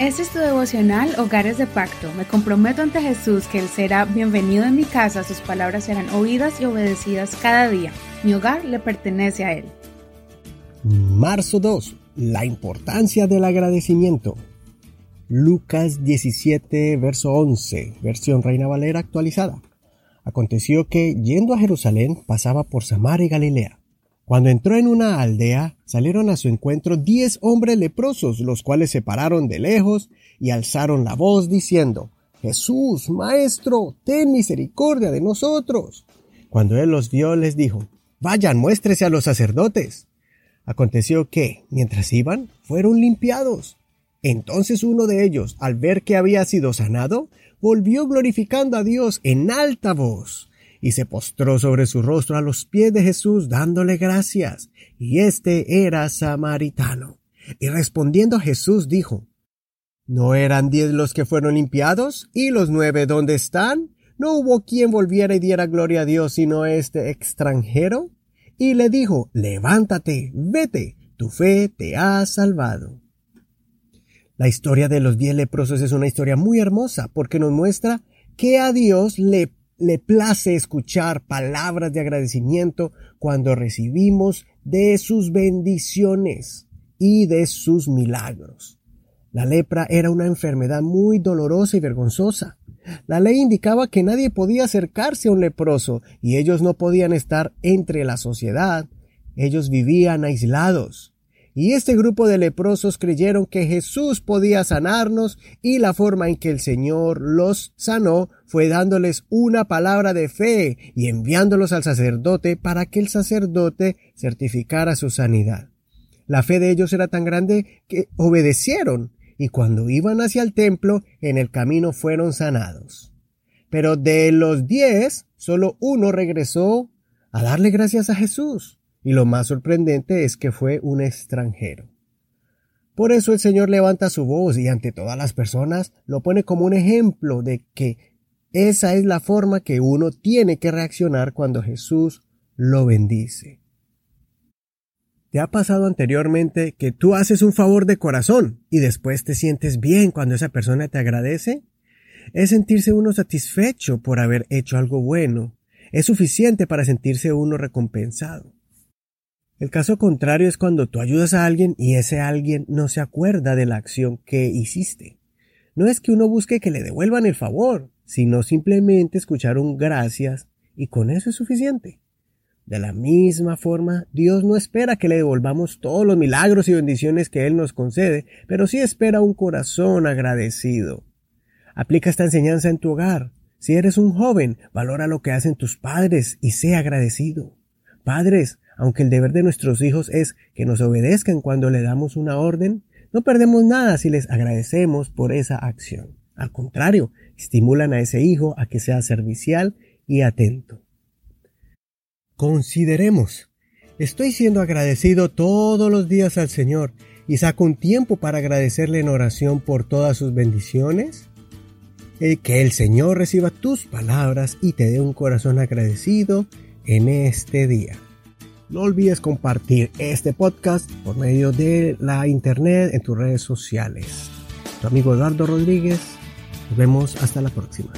Este es tu devocional Hogares de Pacto. Me comprometo ante Jesús que Él será bienvenido en mi casa, sus palabras serán oídas y obedecidas cada día. Mi hogar le pertenece a Él. Marzo 2. La importancia del agradecimiento. Lucas 17, verso 11, versión Reina Valera actualizada. Aconteció que, yendo a Jerusalén, pasaba por Samaria y Galilea. Cuando entró en una aldea, salieron a su encuentro diez hombres leprosos, los cuales se pararon de lejos y alzaron la voz diciendo, Jesús, Maestro, ten misericordia de nosotros. Cuando él los vio, les dijo, Vayan, muéstrese a los sacerdotes. Aconteció que, mientras iban, fueron limpiados. Entonces uno de ellos, al ver que había sido sanado, volvió glorificando a Dios en alta voz y se postró sobre su rostro a los pies de Jesús dándole gracias. Y este era samaritano. Y respondiendo Jesús dijo, ¿No eran diez los que fueron limpiados? ¿Y los nueve dónde están? ¿No hubo quien volviera y diera gloria a Dios sino este extranjero? Y le dijo, Levántate, vete, tu fe te ha salvado. La historia de los diez leprosos es una historia muy hermosa porque nos muestra que a Dios le le place escuchar palabras de agradecimiento cuando recibimos de sus bendiciones y de sus milagros. La lepra era una enfermedad muy dolorosa y vergonzosa. La ley indicaba que nadie podía acercarse a un leproso y ellos no podían estar entre la sociedad. Ellos vivían aislados. Y este grupo de leprosos creyeron que Jesús podía sanarnos y la forma en que el Señor los sanó fue dándoles una palabra de fe y enviándolos al sacerdote para que el sacerdote certificara su sanidad. La fe de ellos era tan grande que obedecieron y cuando iban hacia el templo en el camino fueron sanados. Pero de los diez, solo uno regresó a darle gracias a Jesús. Y lo más sorprendente es que fue un extranjero. Por eso el Señor levanta su voz y ante todas las personas lo pone como un ejemplo de que esa es la forma que uno tiene que reaccionar cuando Jesús lo bendice. ¿Te ha pasado anteriormente que tú haces un favor de corazón y después te sientes bien cuando esa persona te agradece? Es sentirse uno satisfecho por haber hecho algo bueno. Es suficiente para sentirse uno recompensado. El caso contrario es cuando tú ayudas a alguien y ese alguien no se acuerda de la acción que hiciste. No es que uno busque que le devuelvan el favor, sino simplemente escuchar un gracias y con eso es suficiente. De la misma forma, Dios no espera que le devolvamos todos los milagros y bendiciones que Él nos concede, pero sí espera un corazón agradecido. Aplica esta enseñanza en tu hogar. Si eres un joven, valora lo que hacen tus padres y sea agradecido. Padres, aunque el deber de nuestros hijos es que nos obedezcan cuando le damos una orden, no perdemos nada si les agradecemos por esa acción. Al contrario, estimulan a ese hijo a que sea servicial y atento. Consideremos. Estoy siendo agradecido todos los días al Señor y saco un tiempo para agradecerle en oración por todas sus bendiciones. Eh, que el Señor reciba tus palabras y te dé un corazón agradecido en este día. No olvides compartir este podcast por medio de la internet en tus redes sociales. Tu amigo Eduardo Rodríguez. Nos vemos hasta la próxima.